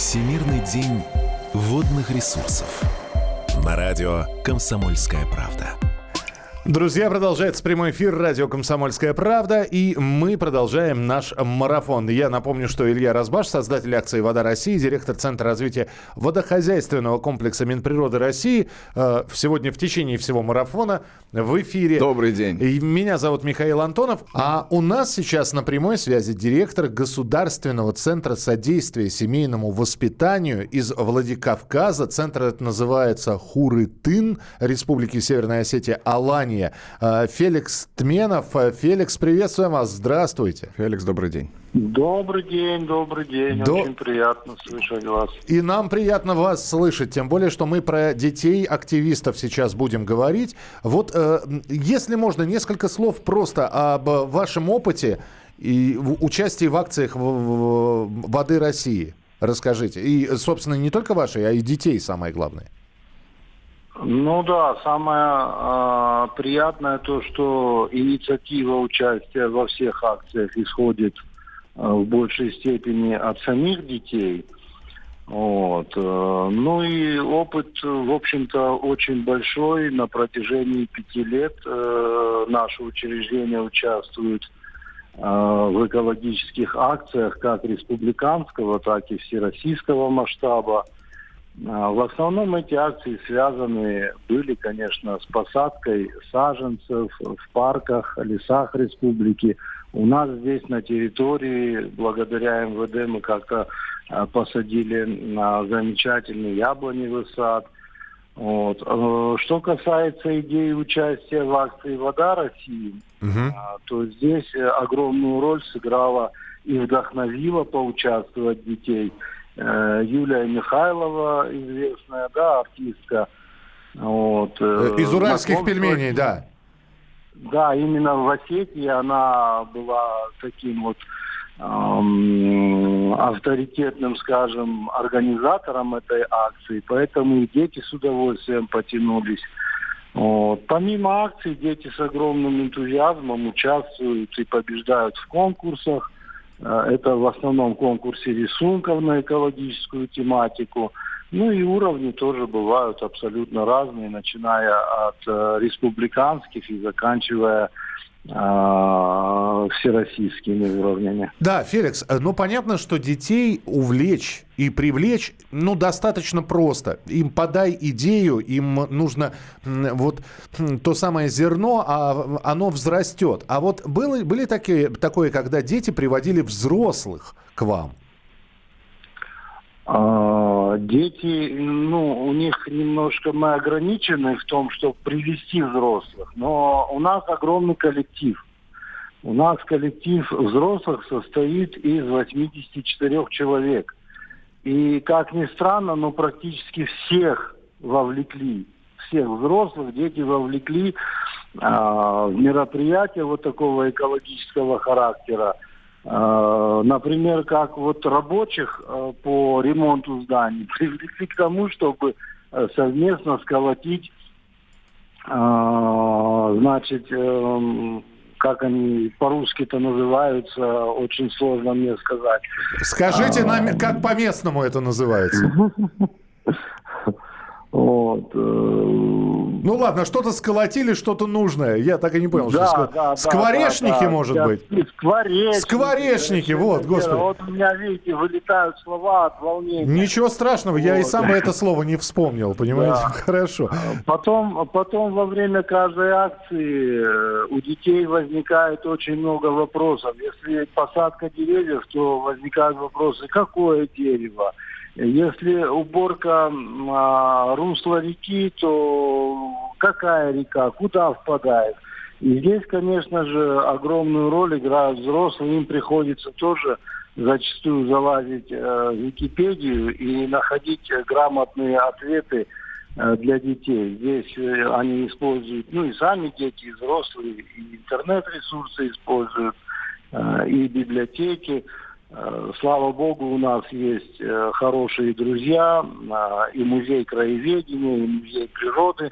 Всемирный день водных ресурсов. На радио «Комсомольская правда». Друзья, продолжается прямой эфир радио «Комсомольская правда», и мы продолжаем наш марафон. Я напомню, что Илья Разбаш, создатель акции «Вода России», директор Центра развития водохозяйственного комплекса Минприроды России, э, сегодня в течение всего марафона в эфире. Добрый день. И меня зовут Михаил Антонов, а у нас сейчас на прямой связи директор Государственного центра содействия семейному воспитанию из Владикавказа. Центр это называется Хурытын, Республики Северная Осетия, Алания внимание. А, Феликс Тменов. А, Феликс, приветствуем вас. Здравствуйте. Феликс, добрый день. Добрый день, добрый день. До... Очень приятно слышать вас. И нам приятно вас слышать, тем более, что мы про детей активистов сейчас будем говорить. Вот, э, если можно, несколько слов просто об вашем опыте и участии в акциях воды России. Расскажите. И, собственно, не только вашей, а и детей самое главное. Ну да, самое э, приятное то, что инициатива участия во всех акциях исходит э, в большей степени от самих детей. Вот. Э, ну и опыт, в общем-то, очень большой. На протяжении пяти лет э, наше учреждение участвует э, в экологических акциях как республиканского, так и всероссийского масштаба. А, в основном эти акции связаны были, конечно, с посадкой саженцев в парках, лесах республики. У нас здесь на территории, благодаря МВД, мы как-то а, посадили на замечательный яблоневый сад. Вот. А, что касается идеи участия в акции «Вода России», угу. то здесь огромную роль сыграла и вдохновила поучаствовать детей – Э, Юлия Михайлова, известная, да, артистка. Вот. Э, Из уральских пельменей, да. Да, именно в Осетии она была таким вот эм, авторитетным, скажем, организатором этой акции, поэтому и дети с удовольствием потянулись. Вот. Помимо акций, дети с огромным энтузиазмом участвуют и побеждают в конкурсах. Э, это в основном конкурсе рисунков на экологическую тематику. Ну и уровни тоже бывают абсолютно разные, начиная от э, республиканских и заканчивая всероссийскими уровнями. Да, Феликс, э, ну понятно, что детей увлечь и привлечь, ну, достаточно просто. Им подай идею, им нужно вот то самое зерно, а оно взрастет. А вот было, были такие, такое, когда дети приводили взрослых к вам? А, дети, ну, у них немножко мы ограничены в том, чтобы привести взрослых, но у нас огромный коллектив. У нас коллектив взрослых состоит из 84 человек. И, как ни странно, но практически всех вовлекли, всех взрослых, дети вовлекли а, в мероприятия вот такого экологического характера. Э, например, как вот рабочих э, по ремонту зданий привлекли к тому, чтобы э, совместно сколотить, значит, как они по-русски-то называются, очень сложно мне сказать. Скажите нам, как по-местному это называется? Вот. Ну ладно, что-то сколотили, что-то нужное. Я так и не понял. Да, что да, Скворечники, да, да. может Я... быть? Скворечники. Скворечники, вот, господи. Вот у меня, видите, вылетают слова от волнения. Ничего страшного, вот. я и сам это слово не вспомнил, понимаете? Да. Хорошо. Потом, потом во время каждой акции э, у детей возникает очень много вопросов. Если посадка деревьев, то возникают вопросы, какое дерево? Если уборка а, русла реки, то какая река, куда впадает? И здесь, конечно же, огромную роль играют взрослые. Им приходится тоже зачастую залазить э, в Википедию и находить грамотные ответы э, для детей. Здесь э, они используют, ну и сами дети, и взрослые, и интернет-ресурсы используют, э, и библиотеки. Э, слава богу, у нас есть э, хорошие друзья, э, и музей краеведения, и музей природы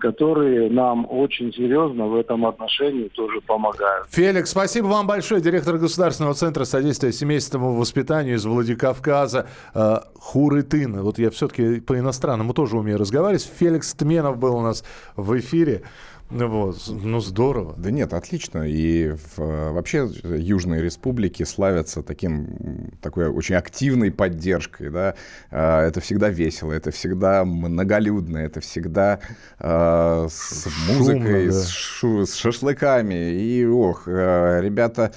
которые нам очень серьезно в этом отношении тоже помогают. Феликс, спасибо вам большое. Директор Государственного центра содействия семейственному воспитанию из Владикавказа э, Хурытын. Вот я все-таки по-иностранному тоже умею разговаривать. Феликс Тменов был у нас в эфире. Ну вот, ну здорово. Да нет, отлично. И в, вообще южные республики славятся таким, такой очень активной поддержкой. Да? А, это всегда весело, это всегда многолюдно, это всегда э, с Шумно, музыкой, да. с, шу, с шашлыками. И ох, э, ребята,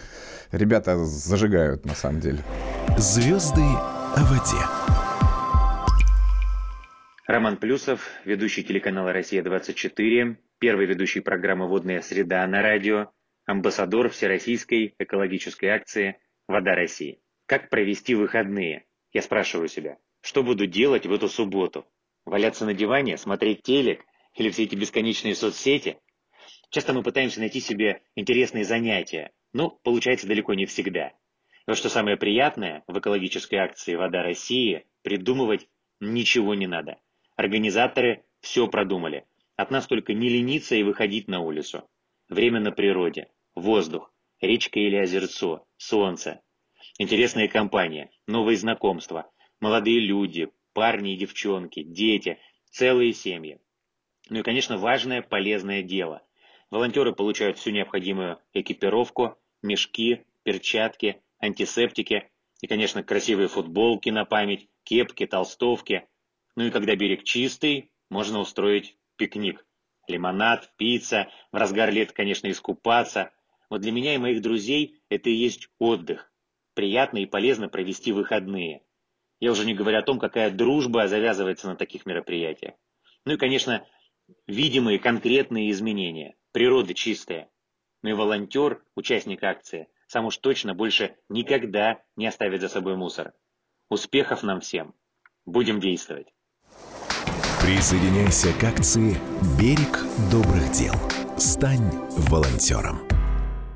ребята зажигают на самом деле. Звезды о воде. Роман Плюсов, ведущий телеканала «Россия-24», первый ведущий программы «Водная среда» на радио, амбассадор Всероссийской экологической акции «Вода России». Как провести выходные? Я спрашиваю себя, что буду делать в эту субботу? Валяться на диване, смотреть телек или все эти бесконечные соцсети? Часто мы пытаемся найти себе интересные занятия, но получается далеко не всегда. Вот что самое приятное в экологической акции «Вода России» придумывать ничего не надо. Организаторы все продумали – от нас только не лениться и выходить на улицу. Время на природе, воздух, речка или озерцо, солнце. Интересная компания, новые знакомства, молодые люди, парни и девчонки, дети, целые семьи. Ну и, конечно, важное полезное дело. Волонтеры получают всю необходимую экипировку, мешки, перчатки, антисептики и, конечно, красивые футболки на память, кепки, толстовки. Ну и когда берег чистый, можно устроить пикник. Лимонад, пицца, в разгар лет, конечно, искупаться. Вот для меня и моих друзей это и есть отдых. Приятно и полезно провести выходные. Я уже не говорю о том, какая дружба завязывается на таких мероприятиях. Ну и, конечно, видимые конкретные изменения. Природа чистая. Ну и волонтер, участник акции, сам уж точно больше никогда не оставит за собой мусор. Успехов нам всем. Будем действовать. Присоединяйся к акции «Берег добрых дел». Стань волонтером.